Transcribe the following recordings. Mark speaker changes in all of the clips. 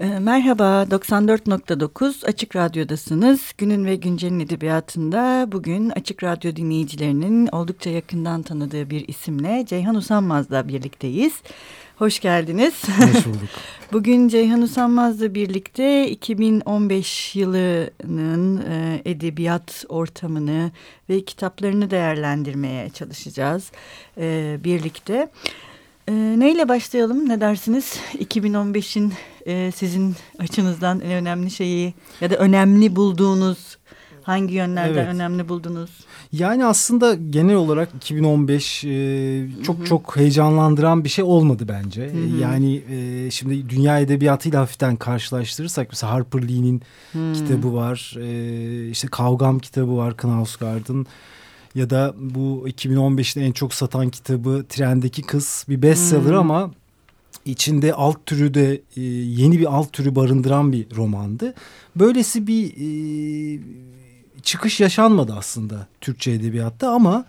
Speaker 1: Ee, merhaba, 94.9 Açık Radyo'dasınız. Günün ve Güncel'in edebiyatında bugün Açık Radyo dinleyicilerinin oldukça yakından tanıdığı bir isimle Ceyhan Usanmaz'la birlikteyiz. Hoş geldiniz.
Speaker 2: Hoş bulduk.
Speaker 1: Bugün Ceyhan Usanmaz'la birlikte 2015 yılının e, edebiyat ortamını ve kitaplarını değerlendirmeye çalışacağız e, birlikte. E, neyle başlayalım ne dersiniz? 2015'in e, sizin açınızdan en önemli şeyi ya da önemli bulduğunuz hangi yönlerden evet. önemli buldunuz?
Speaker 2: Yani aslında genel olarak 2015 e, çok Hı-hı. çok heyecanlandıran bir şey olmadı bence. Hı-hı. Yani e, şimdi dünya edebiyatıyla hafiften karşılaştırırsak mesela Harper Lee'nin kitabı var. E, işte Kavgam kitabı var Knausgaard'ın. Ya da bu 2015'te en çok satan kitabı Trendeki Kız bir bestseller hmm. ama içinde alt türü de e, yeni bir alt türü barındıran bir romandı. Böylesi bir e, çıkış yaşanmadı aslında Türkçe edebiyatta ama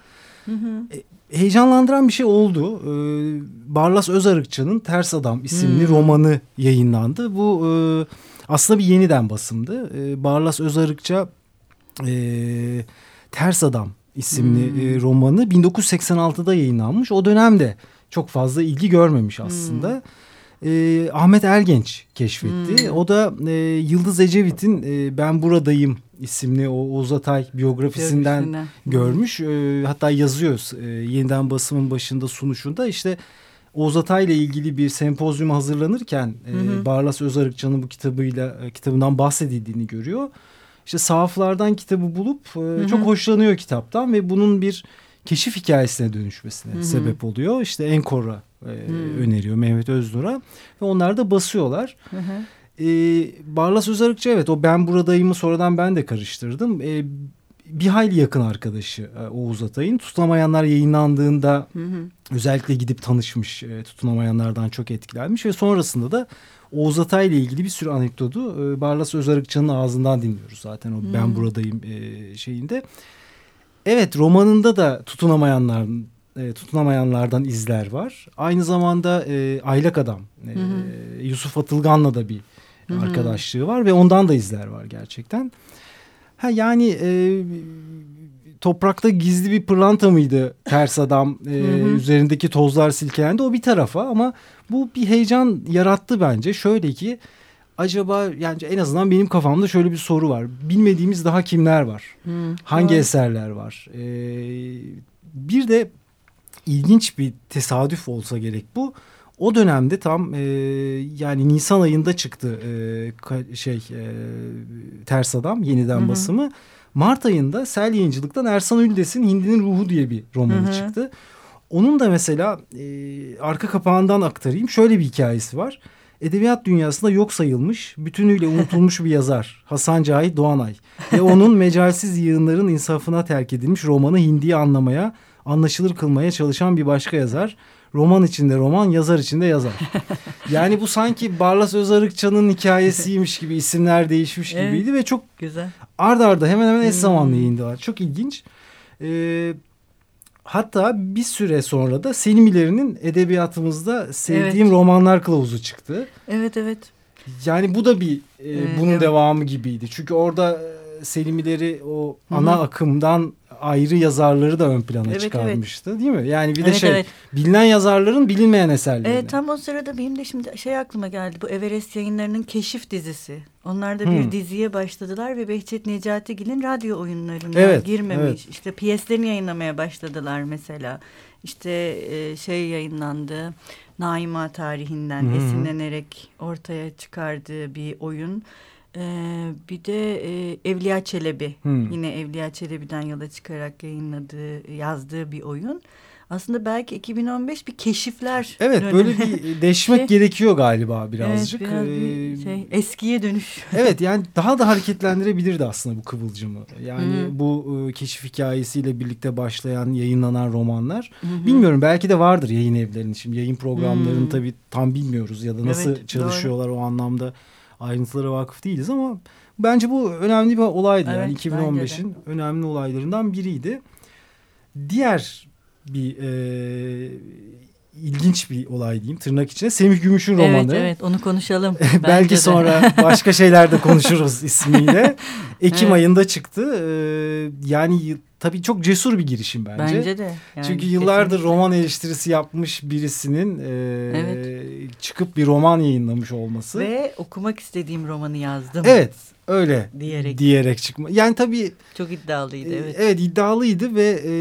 Speaker 2: hı hı. E, heyecanlandıran bir şey oldu. E, Barlas Özarıkçı'nın Ters Adam isimli hmm. romanı yayınlandı. Bu e, aslında bir yeniden basımdı. E, Barlas Özarıkça e, Ters Adam isimli hmm. e, romanı 1986'da yayınlanmış. O dönemde çok fazla ilgi görmemiş aslında. Hmm. E, Ahmet Ergenç keşfetti. Hmm. O da e, Yıldız Ecevit'in e, Ben Buradayım isimli o Oğuz Atay biyografisinden görmüş. E, hatta yazıyor e, yeniden basımın başında sunuşunda işte Oğuz Atay ile ilgili bir sempozyum hazırlanırken E, Barlas Özarıkçı'nın bu kitabıyla e, kitabından bahsedildiğini görüyor. İşte sahaflardan kitabı bulup e, çok hoşlanıyor kitaptan ve bunun bir keşif hikayesine dönüşmesine hı hı. sebep oluyor. İşte Enkor'a e, öneriyor Mehmet Öznur'a ve onlar da basıyorlar. Hı hı. E, Barlas Özarıkçı evet o ben buradayımı sonradan ben de karıştırdım. E, bir hayli yakın arkadaşı e, Oğuz Atay'ın. Tutunamayanlar yayınlandığında hı hı. özellikle gidip tanışmış. E, tutunamayanlardan çok etkilenmiş ve sonrasında da Oğuz Atay ile ilgili bir sürü anekdotu e, Barlas Özarıkçı'nın ağzından dinliyoruz zaten o hmm. ben buradayım e, şeyinde. Evet romanında da tutunamayanlar e, tutunamayanlardan izler var. Aynı zamanda e, Aylak Adam e, Yusuf Atılgan'la da bir hı arkadaşlığı var ve ondan da izler var gerçekten. Ha yani e, toprakta gizli bir pırlanta mıydı ters adam e, üzerindeki tozlar silkelendi o bir tarafa ama bu bir heyecan yarattı bence. Şöyle ki acaba yani en azından benim kafamda şöyle bir soru var. Bilmediğimiz daha kimler var? Hmm. Hangi evet. eserler var? Ee, bir de ilginç bir tesadüf olsa gerek bu. O dönemde tam e, yani Nisan ayında çıktı e, şey e, Ters Adam yeniden Hı-hı. basımı. Mart ayında Sel Yayıncılık'tan Ersan Üldes'in Hindinin Ruhu diye bir romanı Hı-hı. çıktı. Onun da mesela e, arka kapağından aktarayım. Şöyle bir hikayesi var. Edebiyat dünyasında yok sayılmış, bütünüyle unutulmuş bir yazar Hasan Cahit Doğanay. Ve onun mecalsiz yığınların insafına terk edilmiş romanı Hindi'yi anlamaya, anlaşılır kılmaya çalışan bir başka yazar. Roman içinde roman, yazar içinde yazar. Yani bu sanki Barlas Özarıkçı'nın hikayesiymiş gibi isimler değişmiş gibiydi evet, ve çok güzel. Arda arda hemen hemen eş zamanlı hmm. yayındılar. Çok ilginç. Ee, Hatta bir süre sonra da Selimilerinin edebiyatımızda sevdiğim evet. romanlar kılavuzu çıktı.
Speaker 1: Evet evet.
Speaker 2: Yani bu da bir e, bunun evet. devamı gibiydi. Çünkü orada e, Selimileri o ana Hı -hı. akımdan ayrı yazarları da ön plana evet, çıkarmıştı evet. değil mi? Yani bir de evet, şey evet. bilinen yazarların bilinmeyen eserleri.
Speaker 1: Evet tam o sırada benim de şimdi şey aklıma geldi. Bu Everest yayınlarının Keşif dizisi. Onlar da bir hmm. diziye başladılar ve Behçet Necatigil'in radyo oyunlarına evet, girmemiş. Evet. İşte piyeslerini yayınlamaya başladılar mesela. İşte e, şey yayınlandı. Naima tarihinden hmm. esinlenerek ortaya çıkardığı bir oyun. Ee, bir de e, Evliya Çelebi hmm. yine Evliya Çelebi'den yola çıkarak yayınladığı yazdığı bir oyun. Aslında belki 2015 bir keşifler.
Speaker 2: Evet dönemi. böyle bir deşmek şey, gerekiyor galiba birazcık. Evet, biraz
Speaker 1: bir şey, eskiye dönüş.
Speaker 2: evet yani daha da hareketlendirebilirdi aslında bu kıvılcımı. Yani hmm. bu e, keşif hikayesiyle birlikte başlayan yayınlanan romanlar. Hmm. Bilmiyorum belki de vardır yayın evlerinin. Şimdi yayın programlarını hmm. tabii tam bilmiyoruz ya da nasıl evet, çalışıyorlar doğru. o anlamda ayrıntılara vakıf değiliz ama bence bu önemli bir olaydı. Evet, yani 2015'in önemli olaylarından biriydi. Diğer bir e, ilginç bir olay diyeyim tırnak içinde. Semih Gümüş'ün romanı.
Speaker 1: Evet evet onu konuşalım.
Speaker 2: Belki sonra başka şeylerde konuşuruz ismiyle. Ekim evet. ayında çıktı. Ee, yani tabii çok cesur bir girişim bence.
Speaker 1: Bence de.
Speaker 2: Yani Çünkü yıllardır kesinlikle. roman eleştirisi yapmış birisinin e, evet. çıkıp bir roman yayınlamış olması.
Speaker 1: Ve okumak istediğim romanı yazdım.
Speaker 2: Evet öyle diyerek diyerek çıkma. Yani tabii
Speaker 1: çok iddialıydı evet.
Speaker 2: Evet iddialıydı ve e,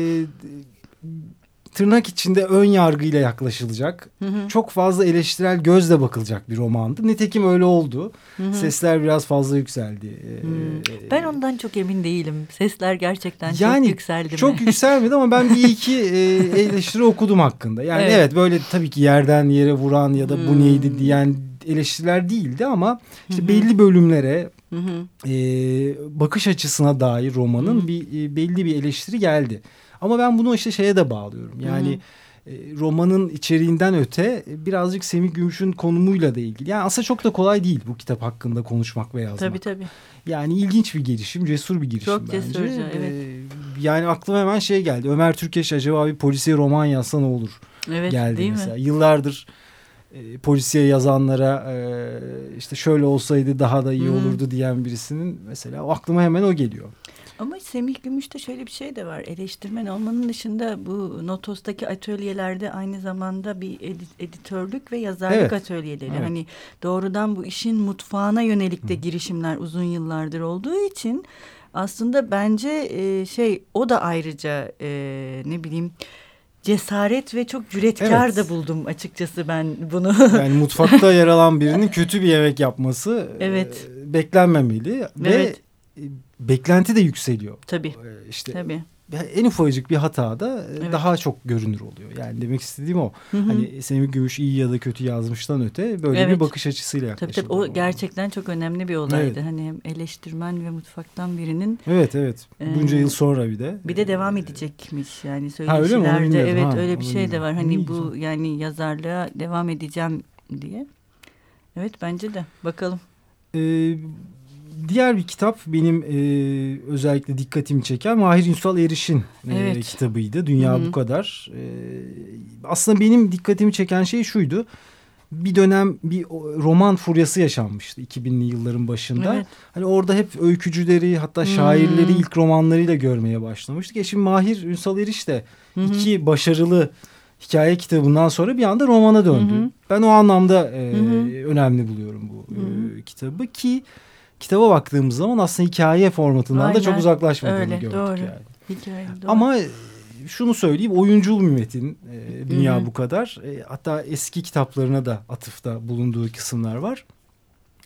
Speaker 2: tırnak içinde ön yargıyla yaklaşılacak. Hı hı. Çok fazla eleştirel gözle bakılacak bir romandı. Nitekim öyle oldu. Hı hı. Sesler biraz fazla yükseldi.
Speaker 1: Ee, ben ondan çok emin değilim. Sesler gerçekten yani, çok yükseldi
Speaker 2: Çok mi? yükselmedi ama ben bir iki e, eleştiri okudum hakkında. Yani evet. evet böyle tabii ki yerden yere vuran ya da bu neydi diyen eleştiriler değildi ama işte hı hı. belli bölümlere Hı hı. E, bakış açısına dair romanın hı hı. bir e, belli bir eleştiri geldi. Ama ben bunu işte şeye de bağlıyorum. Yani e, romanın içeriğinden öte birazcık Semih Gümüş'ün konumuyla da ilgili. Yani aslında çok da kolay değil bu kitap hakkında konuşmak ve yazmak.
Speaker 1: Tabii tabii.
Speaker 2: Yani ilginç bir girişim, cesur bir girişim
Speaker 1: çok bence. Çok cesurca evet. Ee,
Speaker 2: yani aklıma hemen şey geldi. Ömer Türkeş acaba bir polisiye roman yazsa ne olur?
Speaker 1: Evet
Speaker 2: geldi
Speaker 1: değil
Speaker 2: mesela.
Speaker 1: mi?
Speaker 2: Yıllardır e, polisiye yazanlara e, işte şöyle olsaydı daha da iyi olurdu diyen birisinin mesela aklıma hemen o geliyor.
Speaker 1: Ama Semih Gümüş'te şöyle bir şey de var. Eleştirmen olmanın dışında bu Notos'taki atölyelerde aynı zamanda bir editörlük ve yazarlık evet. atölyeleri. Evet. Hani doğrudan bu işin mutfağına yönelik de girişimler uzun yıllardır olduğu için aslında bence e, şey o da ayrıca e, ne bileyim cesaret ve çok cüretkar evet. da buldum açıkçası ben bunu.
Speaker 2: Yani mutfakta yer alan birinin kötü bir yemek yapması
Speaker 1: evet.
Speaker 2: e, beklenmemeli
Speaker 1: evet.
Speaker 2: ve beklenti de yükseliyor.
Speaker 1: Tabii. Ee,
Speaker 2: işte
Speaker 1: Tabii.
Speaker 2: En ufacık bir hata da e, evet. daha çok görünür oluyor. Yani demek istediğim o. Hı hı. Hani Semih Gümüş iyi ya da kötü yazmıştan öte böyle evet. bir bakış açısıyla yaklaşılıyor.
Speaker 1: Tabii tabii o gerçekten çok önemli bir olaydı. Evet. Hani eleştirmen ve mutfaktan birinin.
Speaker 2: Evet evet. Bunca e, yıl sonra bir de.
Speaker 1: Bir de devam edecekmiş yani söyleşilerde. Evet ha, öyle bir şey de var. Hani bu yani yazarlığa devam edeceğim diye. Evet bence de. Bakalım.
Speaker 2: Ee, diğer bir kitap benim e, özellikle dikkatimi çeken Mahir Ünsal Eriş'in e, evet. e, kitabıydı. Dünya Hı-hı. bu kadar. E, aslında benim dikkatimi çeken şey şuydu. Bir dönem bir roman furyası yaşanmıştı 2000'li yılların başında. Evet. Hani orada hep öykücüleri hatta şairleri hmm. ilk romanlarıyla görmeye başlamıştık. E şimdi Mahir Ünsal Eriş de hmm. iki başarılı hikaye kitabından sonra bir anda romana döndü. Hmm. Ben o anlamda e, hmm. önemli buluyorum bu hmm. e, kitabı ki kitaba baktığımız zaman aslında hikaye formatından Aynen. da çok uzaklaşmadığını Öyle, gördük doğru. yani.
Speaker 1: Hikaye, doğru.
Speaker 2: Ama e, şunu söyleyeyim oyuncul bir metin e, dünya Hı-hı. bu kadar. E, hatta eski kitaplarına da atıfta bulunduğu kısımlar var.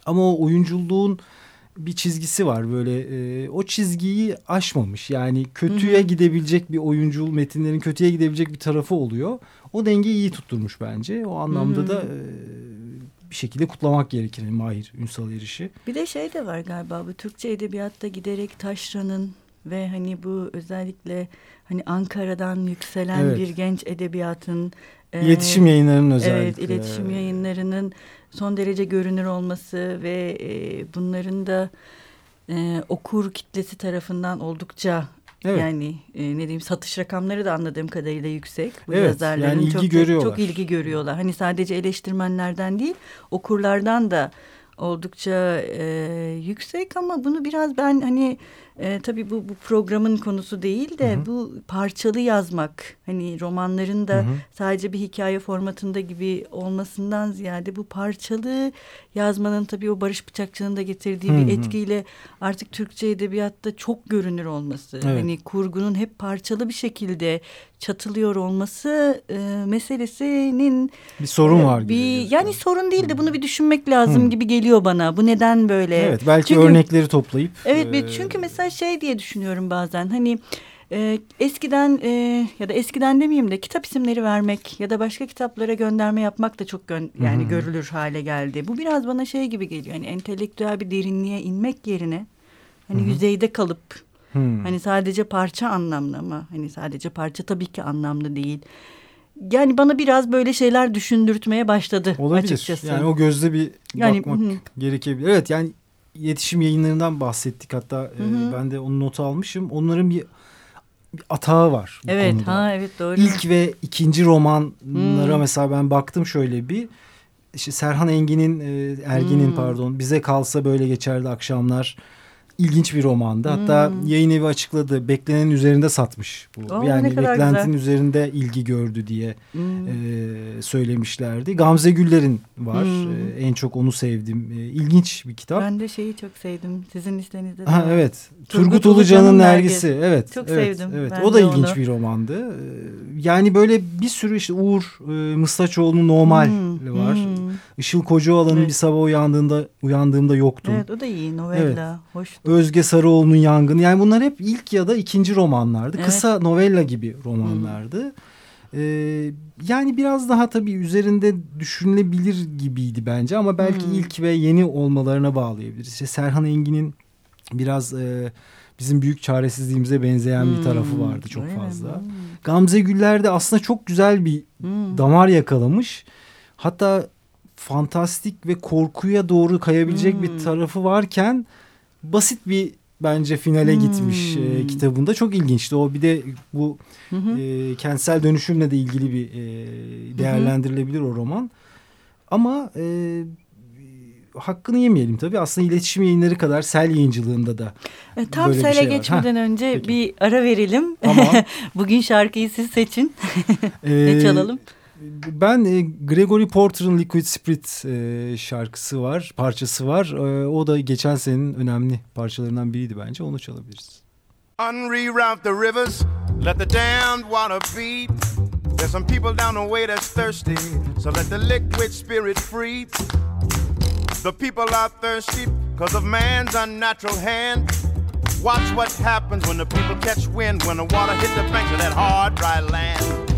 Speaker 2: Ama o oyunculuğun bir çizgisi var böyle e, o çizgiyi aşmamış yani kötüye Hı-hı. gidebilecek bir oyuncul metinlerin kötüye gidebilecek bir tarafı oluyor. O dengeyi iyi tutturmuş bence o anlamda Hı-hı. da e, bir şekilde kutlamak gerekir yani Mahir Ünsal Eriş'i.
Speaker 1: Bir de şey de var galiba bu Türkçe edebiyatta giderek taşranın ve hani bu özellikle hani Ankara'dan yükselen evet. bir genç edebiyatın
Speaker 2: iletişim e, yayınlarının özellikle.
Speaker 1: Evet, iletişim yayınlarının son derece görünür olması ve e, bunların da e, okur kitlesi tarafından oldukça Evet. Yani e, ne diyeyim satış rakamları da anladığım kadarıyla yüksek.
Speaker 2: Bu evet, yazarların yani ilgi çok, görüyorlar.
Speaker 1: çok ilgi görüyorlar. Hani sadece eleştirmenlerden değil okurlardan da oldukça e, yüksek ama bunu biraz ben hani e, tabii bu, bu programın konusu değil de hı hı. bu parçalı yazmak hani romanların da hı hı. sadece bir hikaye formatında gibi olmasından ziyade bu parçalı yazmanın tabii o Barış Bıçakçı'nın da getirdiği hı hı. bir etkiyle artık Türkçe edebiyatta çok görünür olması. Evet. Hani kurgunun hep parçalı bir şekilde çatılıyor olması e, meselesinin
Speaker 2: bir sorun var gibi.
Speaker 1: Bir, yani sorun değil de bunu bir düşünmek lazım hmm. gibi geliyor bana. Bu neden böyle?
Speaker 2: Evet belki çünkü, örnekleri toplayıp.
Speaker 1: Evet e, çünkü mesela şey diye düşünüyorum bazen hani e, eskiden e, ya da eskiden demeyeyim de kitap isimleri vermek ya da başka kitaplara gönderme yapmak da çok gön yani hmm. görülür hale geldi. Bu biraz bana şey gibi geliyor. Yani entelektüel bir derinliğe inmek yerine hani hmm. yüzeyde kalıp Hmm. Hani sadece parça anlamlı mı? Hani sadece parça tabii ki anlamlı değil. Yani bana biraz böyle şeyler düşündürtmeye başladı Olabilir. açıkçası.
Speaker 2: Yani o gözle bir yani, bakmak hı. gerekebilir. Evet yani iletişim yayınlarından bahsettik hatta hı hı. E, ben de onu notu almışım. Onların bir atağı var.
Speaker 1: Bu evet, konuda. ha evet doğru.
Speaker 2: İlk ve ikinci romanlara hmm. mesela ben baktım şöyle bir işte Serhan Engin'in e, Ergin'in hmm. pardon bize kalsa böyle geçerdi akşamlar ilginç bir romandı. Hatta hmm. yayın evi açıkladı. Beklenenin üzerinde satmış bu. Oo, yani beklentinin güzel. üzerinde ilgi gördü diye hmm. e, söylemişlerdi. Gamze Güller'in var. Hmm. E, en çok onu sevdim. E, ilginç bir kitap.
Speaker 1: Ben de şeyi çok sevdim. Sizin listenizde de.
Speaker 2: Ha, evet. Turgut, Turgut Ulucan'ın Nergisi. Evet. Çok evet, sevdim. Evet. Ben o da ilginç onu. bir romandı. E, yani böyle bir sürü işte Uğur e, Mıslaçoğlu'nun Normal hmm. var. Hmm. Işıl Kocaoğlan'ın evet. bir sabah uyandığında uyandığımda yoktum.
Speaker 1: Evet o da iyi novella. Evet. Hoş.
Speaker 2: Özge Sarıoğlu'nun Yangın. Yani bunlar hep ilk ya da ikinci romanlardı. Evet. Kısa novella gibi romanlardı. Ee, yani biraz daha tabii üzerinde düşünülebilir gibiydi bence ama belki hmm. ilk ve yeni olmalarına bağlayabiliriz. İşte Serhan Engin'in biraz e, bizim büyük çaresizliğimize benzeyen hmm. bir tarafı vardı çok fazla. Hmm. Gamze Güller de aslında çok güzel bir hmm. damar yakalamış. Hatta fantastik ve korkuya doğru kayabilecek hmm. bir tarafı varken basit bir bence finale hmm. gitmiş e, kitabında. Çok ilginçti. O bir de bu hı E, kentsel dönüşümle de ilgili bir e, değerlendirilebilir hı o roman. Ama e, hakkını yemeyelim tabii. Aslında iletişim yayınları kadar sel yayıncılığında da
Speaker 1: e, Tam sele şey geçmeden ha, önce peki. bir ara verelim. Tamam. Bugün şarkıyı siz seçin. ne ee, çalalım?
Speaker 2: Ben e, Gregory Porter'ın Liquid Spirit e, şarkısı var, parçası var. E, o da geçen senenin önemli parçalarından biriydi bence. Onu çalabiliriz. Unreroute the rivers, let the damned water beat. There's some people down the way that's thirsty, so let the liquid spirit free. The people are thirsty because of man's unnatural hand. Watch what happens when the people catch wind, when the water hits the banks of that hard, dry land.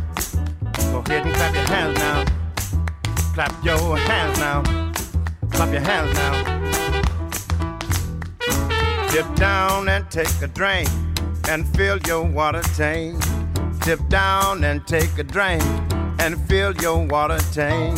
Speaker 2: Go ahead and clap your hands now. Clap your hands now. Clap your hands now. Dip down and take a drink and fill your water tank. Dip down and take a drink and fill your water tank.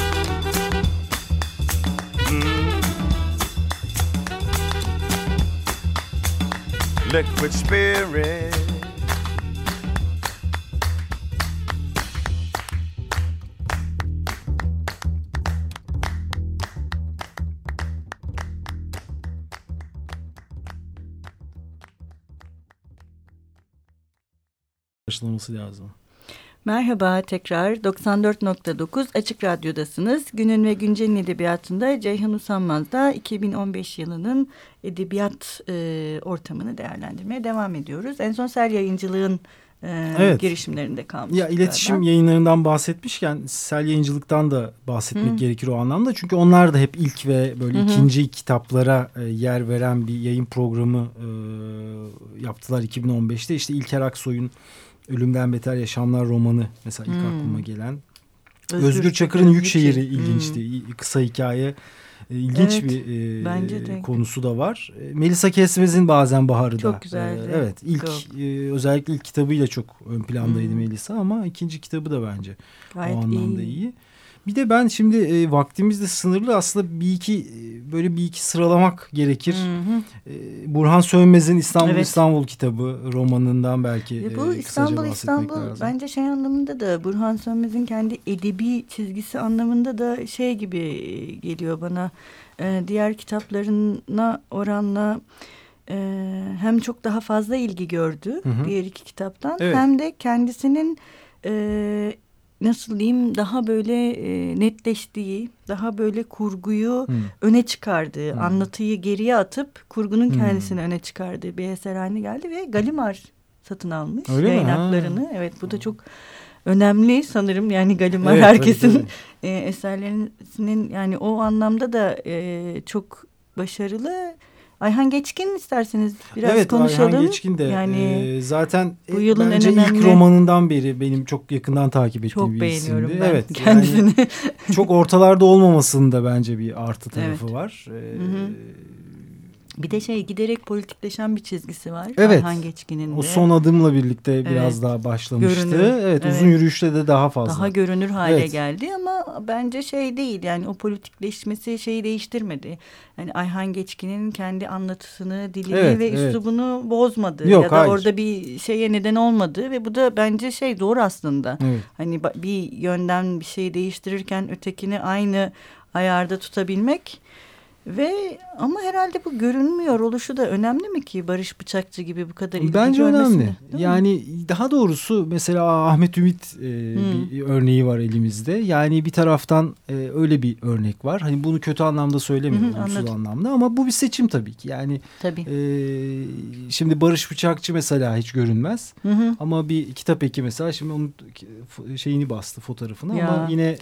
Speaker 2: liquid spirit. Başlaması lazım.
Speaker 1: Merhaba tekrar 94.9 Açık Radyo'dasınız. Günün ve Güncel'in edebiyatında Ceyhan Usanmaz'da 2015 yılının edebiyat e, ortamını değerlendirmeye devam ediyoruz. En son Sel Yayıncılığın e, evet. girişimlerinde kalmış.
Speaker 2: Ya iletişim galiba. yayınlarından bahsetmişken Sel Yayıncılık'tan da bahsetmek Hı. gerekir o anlamda. Çünkü onlar da hep ilk ve böyle Hı. ikinci kitaplara e, yer veren bir yayın programı e, yaptılar 2015'te. İşte İlker Aksoy'un Ölümden Beter Yaşamlar romanı mesela ilk hmm. aklıma gelen. Özgür, Özgür Çakır'ın Yük Şehri ilginçti. Hmm. Kısa hikaye e, ilginç evet, bir e, bence de. konusu da var. E, Melisa Kesmez'in bazen Baharı
Speaker 1: çok
Speaker 2: da.
Speaker 1: Çok güzeldi.
Speaker 2: E, evet ilk e, özellikle ilk kitabıyla çok ön plandaydı hmm. Melisa ama ikinci kitabı da bence Gayet o anlamda iyi. iyi. Bir de ben şimdi e, vaktimiz de sınırlı aslında bir iki e, böyle bir iki sıralamak gerekir. Hı hı. E, Burhan Sönmez'in İstanbul evet. İstanbul kitabı romanından belki
Speaker 1: e, bu İstanbul İstanbul lazım. bence şey anlamında da Burhan Sönmez'in kendi edebi çizgisi anlamında da şey gibi e, geliyor bana. E, diğer kitaplarına oranla e, hem çok daha fazla ilgi gördü hı hı. diğer iki kitaptan evet. hem de kendisinin e, nasıl diyeyim daha böyle e, netleştiği, daha böyle kurguyu hmm. öne çıkardığı, hmm. anlatıyı geriye atıp kurgunun hmm. kendisini öne çıkardığı bir eser haline geldi ve Galimar satın almış Öyle yayın haklarını. Evet bu da çok önemli sanırım yani Galimar evet, herkesin evet, evet. E, eserlerinin yani o anlamda da e, çok başarılı. Ayhan Geçkin isterseniz biraz evet, konuşalım.
Speaker 2: Ayhan Geçkin de yani, e, zaten bu e, yılın bence en önemli... ilk romanından beri benim çok yakından takip ettiğim çok bir isimdi. Çok beğeniyorum ben evet, kendisini. Yani çok ortalarda olmamasının da bence bir artı tarafı evet. var. Hı hı.
Speaker 1: Bir de şey giderek politikleşen bir çizgisi var. Evet. Ayhan Geçkin'in de.
Speaker 2: O son adımla birlikte evet. biraz daha başlamıştı. Görünür. Evet, evet uzun yürüyüşte de daha fazla.
Speaker 1: Daha görünür hale evet. geldi ama bence şey değil yani o politikleşmesi şeyi değiştirmedi. Yani Ayhan Geçkin'in kendi anlatısını, dilini evet, ve evet. üslubunu bozmadı. Yok, ya da hayır. orada bir şeye neden olmadı ve bu da bence şey doğru aslında. Evet. Hani bir yönden bir şeyi değiştirirken ötekini aynı ayarda tutabilmek ve ama herhalde bu görünmüyor oluşu da önemli mi ki Barış Bıçakçı gibi bu kadar ilgi
Speaker 2: Bence önemli. Yani mi? daha doğrusu mesela Ahmet Ümit e, hmm. bir örneği var elimizde. Yani bir taraftan e, öyle bir örnek var. Hani bunu kötü anlamda söylemiyorum, olumsuz anlamda ama bu bir seçim tabii ki. Yani tabii. E, şimdi Barış Bıçakçı mesela hiç görünmez. Hmm. Ama bir kitap eki mesela şimdi onun şeyini bastı fotoğrafını ya. ama yine e,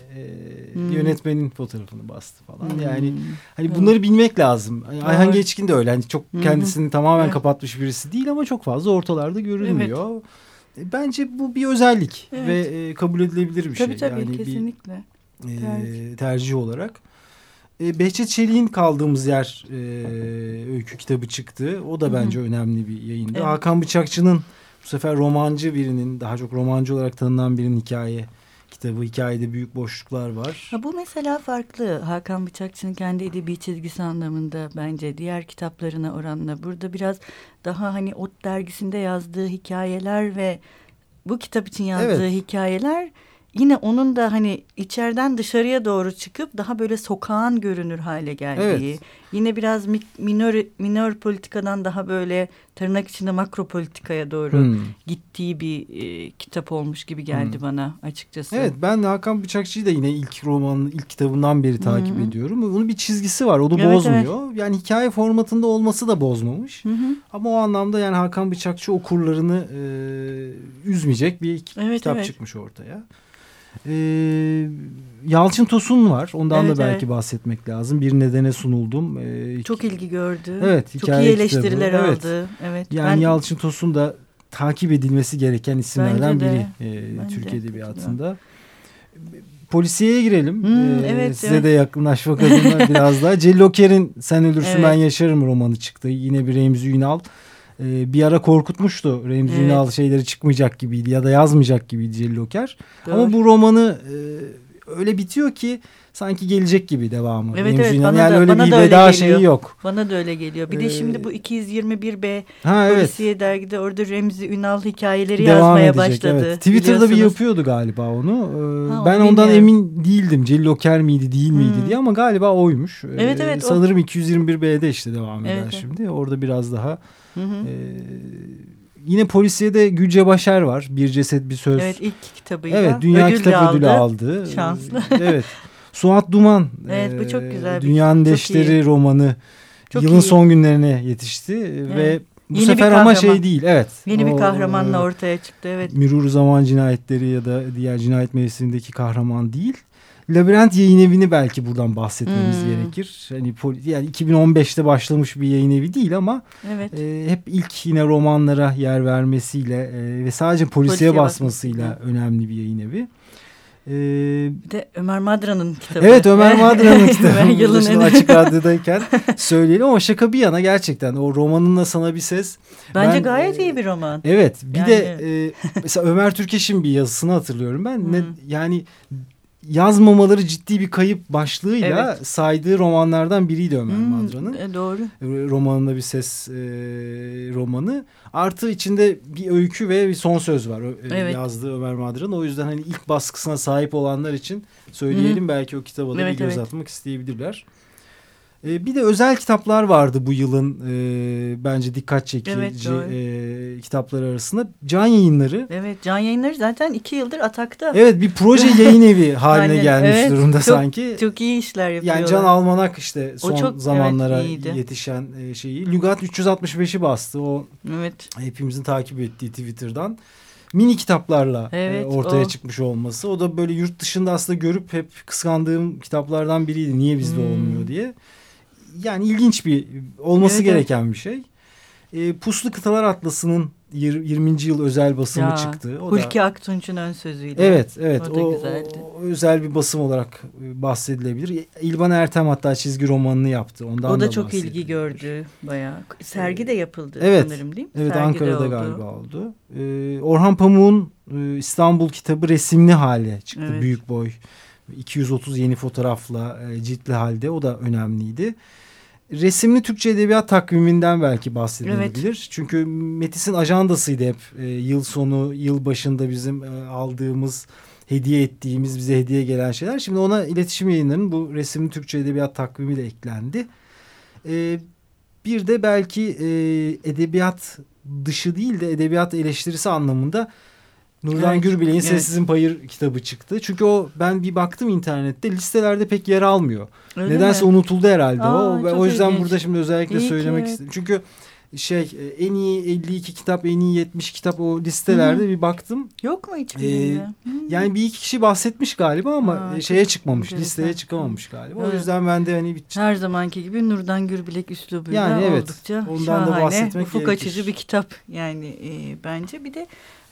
Speaker 2: hmm. yönetmenin fotoğrafını bastı falan. Hmm. Yani hani bunu bunları bilmek lazım. Yani Ayhan Geçkin de öyle. Yani çok kendisini Hı-hı. tamamen evet. kapatmış birisi değil ama çok fazla ortalarda görünmüyor. Evet. E, bence bu bir özellik evet. ve e, kabul edilebilir bir
Speaker 1: tabii,
Speaker 2: şey.
Speaker 1: Tabii yani kesinlikle.
Speaker 2: Bir, e, tercih. tercih olarak. E, Behçet Çelik'in kaldığımız yer e, öykü kitabı çıktı. O da bence önemli bir yayındı. Evet. Hakan Bıçakçı'nın bu sefer romancı birinin daha çok romancı olarak tanınan birinin hikaye kitabı. Hikayede büyük boşluklar var.
Speaker 1: Ha, bu mesela farklı. Hakan Bıçakçı'nın kendi edebi çizgisi anlamında bence diğer kitaplarına oranla. Burada biraz daha hani Ot dergisinde yazdığı hikayeler ve bu kitap için yazdığı evet. hikayeler yine onun da hani içeriden dışarıya doğru çıkıp daha böyle sokağın görünür hale geldiği. Evet. Yine biraz minör minör politikadan daha böyle tırnak içinde makro politikaya doğru hmm. gittiği bir e, kitap olmuş gibi geldi hmm. bana açıkçası.
Speaker 2: Evet ben Hakan Bıçakçı'yı da yine ilk romanın ilk kitabından beri takip hmm. ediyorum. Onun bir çizgisi var onu evet, bozmuyor. Evet. Yani hikaye formatında olması da bozmamış. Hmm. Ama o anlamda yani Hakan Bıçakçı okurlarını e, üzmeyecek bir evet, kitap evet. çıkmış ortaya. Ee, Yalçın Tosun var. Ondan evet, da belki evet. bahsetmek lazım. Bir nedene sunuldum.
Speaker 1: Ee, Çok ilgi gördü. Evet. Çok iyi eleştiriler kitabı. aldı. Evet. evet.
Speaker 2: Yani ben... Yalçın Tosun da takip edilmesi gereken isimlerden biri e, Türk Edebiyatı'nda. Polisiyeye girelim. Hmm, ee, evet, size evet. de yakınlaşmak adına biraz daha. Celil Oker'in Sen Ölürsün evet. Ben Yaşarım romanı çıktı. Yine bir Remzi Ünal e, bir ara korkutmuştu. Remzi evet. Ünal şeyleri çıkmayacak gibiydi ya da yazmayacak gibiydi Celil Oker. Ama bu romanı e, öyle bitiyor ki sanki gelecek gibi devamı.
Speaker 1: Evet Remzi evet bana yani da, öyle bana bir da veda şeyi yok. Bana da öyle geliyor. Bir ee, de şimdi bu 221B ha, polisiye evet. dergide orada Remzi Ünal hikayeleri Devam yazmaya edecek, başladı. Evet.
Speaker 2: Twitter'da bir yapıyordu galiba onu. Ee, ha, ben ondan bilmiyorum. emin değildim. Celil Oker miydi değil miydi hmm. diye ama galiba oymuş.
Speaker 1: Evet evet.
Speaker 2: Sanırım o... 221B'de işte devam eder evet. şimdi. Orada biraz daha Hı hı. E, yine polisiyede Gülce Başer var. Bir Ceset Bir Söz.
Speaker 1: Evet ilk kitabıyla.
Speaker 2: Evet Dünya ödül Kitap Ödülü aldı.
Speaker 1: Şanslı.
Speaker 2: evet. Suat Duman.
Speaker 1: Evet bu çok güzel.
Speaker 2: Bir Dünyanın Deşleri romanı. Çok yılın iyi. son günlerine yetişti evet. ve bu Yeni sefer ama şey değil. Evet.
Speaker 1: Yeni o, bir kahramanla ortaya çıktı. Evet.
Speaker 2: Mürür Zaman Cinayetleri ya da diğer cinayet mevsimindeki kahraman değil. Labirent yayın evini belki buradan bahsetmemiz hmm. gerekir. Hani yani 2015'te başlamış bir yayın evi değil ama evet. e, hep ilk yine romanlara yer vermesiyle e, ve sadece polisiye, polisiye basmasıyla basması. önemli bir yayın evi.
Speaker 1: Ee, bir de Ömer Madra'nın kitabı.
Speaker 2: Evet Ömer Madra'nın kitabı. Yılın en... açık radyodayken söyleyelim ama şaka bir yana gerçekten o romanınla sana bir ses.
Speaker 1: Bence ben, gayet e, iyi bir roman.
Speaker 2: Evet bir yani... de e, mesela Ömer Türkeş'in bir yazısını hatırlıyorum ben. Hmm. Ne, yani yazmamaları ciddi bir kayıp başlığıyla evet. saydığı romanlardan biriydi Ömer hmm, Madra'nın.
Speaker 1: E, doğru.
Speaker 2: Romanında bir ses e, romanı. Artı içinde bir öykü ve bir son söz var e, evet. yazdığı Ömer Madra'nın. O yüzden hani ilk baskısına sahip olanlar için söyleyelim. Hmm. Belki o kitaba da evet, bir göz evet. atmak isteyebilirler. E, bir de özel kitaplar vardı bu yılın e, bence dikkat çekici evet, e, kitaplar arasında. Can Yayınları.
Speaker 1: Evet Can Yayınları zaten iki yıldır atakta.
Speaker 2: Evet bir proje yayın evi haline Aynen, gelmiş evet, durumda
Speaker 1: çok,
Speaker 2: sanki.
Speaker 1: Çok iyi işler yapıyorlar.
Speaker 2: Yani Can Almanak işte son çok, zamanlara evet, yetişen e, şeyi. Lügat 365'i bastı o evet. hepimizin takip ettiği Twitter'dan mini kitaplarla e, evet, ortaya o. çıkmış olması. O da böyle yurt dışında aslında görüp hep kıskandığım kitaplardan biriydi. Niye bizde hmm. olmuyor diye yani ilginç bir olması evet, gereken bir şey. E, Puslu Kıtalar Atlası'nın 20. yıl özel basımı ya, çıktı.
Speaker 1: O Hulki da, Aktunç'un ön sözüydü.
Speaker 2: Evet, evet. O, o, o özel bir basım olarak e, bahsedilebilir. İlban Ertem hatta çizgi romanını yaptı. Ondan
Speaker 1: o da,
Speaker 2: da
Speaker 1: çok ilgi gördü bayağı. Sergi de yapıldı
Speaker 2: evet,
Speaker 1: sanırım değil mi?
Speaker 2: Evet, Sergi Ankara'da oldu. galiba oldu. Ee, Orhan Pamuk'un e, İstanbul kitabı resimli hale çıktı. Evet. Büyük boy. 230 yeni fotoğrafla e, ciltli halde. O da önemliydi resimli Türkçe edebiyat takviminden belki bahsedilebilir. Evet. Çünkü Metis'in ajandasıydı hep e, yıl sonu, yıl başında bizim e, aldığımız, hediye ettiğimiz, bize hediye gelen şeyler. Şimdi ona iletişim yayınlarının bu resimli Türkçe edebiyat takvimi de eklendi. E, bir de belki e, edebiyat dışı değil de edebiyat eleştirisi anlamında Nurdan evet, Gürbilek'in evet. Sessizin Payır kitabı çıktı. Çünkü o ben bir baktım internette listelerde pek yer almıyor. Öyle Nedense mi? unutuldu herhalde Aa, o. O yüzden ilginç. burada şimdi özellikle İyi söylemek ki. istedim. Çünkü şey e, en iyi 52 kitap en iyi 70 kitap o listelerde Hı -hı. bir baktım.
Speaker 1: Yok mu hiçbirinde? Ee,
Speaker 2: yani bir iki kişi bahsetmiş galiba ama Aa, şeye çıkmamış listeye çıkamamış galiba. Evet. O yüzden ben de hani bir...
Speaker 1: her zamanki gibi Nurdan Gürbilek üslubuyla yani evet, oldukça ondan şahane, da bahsetmek ufuk gerekir. açıcı bir kitap yani e, bence bir de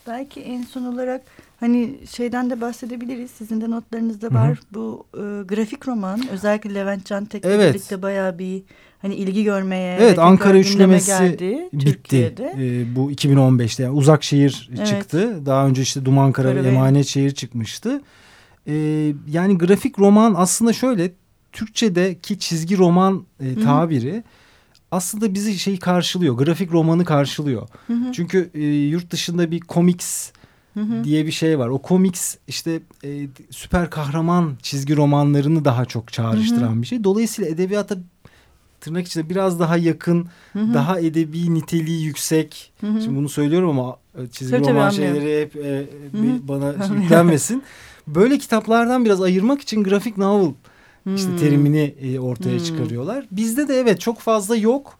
Speaker 1: belki en son olarak hani şeyden de bahsedebiliriz. Sizin de notlarınızda var. Hı -hı. Bu e, grafik roman özellikle Levent Cantek'le evet. birlikte bayağı bir hani ilgi görmeye
Speaker 2: Evet Ankara üçlemesi geldi, bitti. Türkiye'de. E, bu 2015'te yani uzak şehir evet. çıktı. Daha önce işte Dumankara ve Emanet şehir çıkmıştı. E, yani grafik roman aslında şöyle Türkçedeki çizgi roman e, tabiri Hı -hı aslında bizi şey karşılıyor. Grafik romanı karşılıyor. Hı hı. Çünkü e, yurt dışında bir komiks hı hı. diye bir şey var. O komiks işte e, süper kahraman çizgi romanlarını daha çok çağrıştıran hı hı. bir şey. Dolayısıyla edebiyata tırnak içinde biraz daha yakın, hı hı. daha edebi niteliği yüksek. Hı hı. Şimdi bunu söylüyorum ama e, çizgi tabii, roman tabii, şeyleri hep e, hı hı. bana yüklenmesin. Böyle kitaplardan biraz ayırmak için grafik novel işte hmm. terimini e, ortaya hmm. çıkarıyorlar. Bizde de evet çok fazla yok.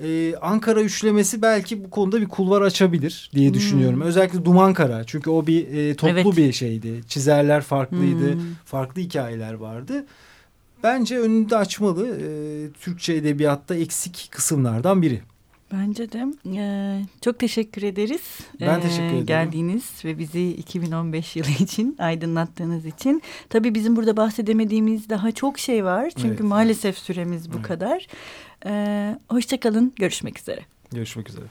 Speaker 2: Ee, Ankara üçlemesi belki bu konuda bir kulvar açabilir diye hmm. düşünüyorum. Özellikle Dumankara çünkü o bir e, toplu evet. bir şeydi. Çizerler farklıydı, hmm. farklı hikayeler vardı. Bence önünde açmalı e, Türkçe edebiyatta eksik kısımlardan biri.
Speaker 1: Bence de. Ee, çok teşekkür ederiz.
Speaker 2: Ben ee, teşekkür ederim.
Speaker 1: Geldiğiniz ve bizi 2015 yılı için aydınlattığınız için. Tabii bizim burada bahsedemediğimiz daha çok şey var. Çünkü evet. maalesef süremiz bu evet. kadar. Ee, Hoşçakalın. Görüşmek üzere.
Speaker 2: Görüşmek üzere.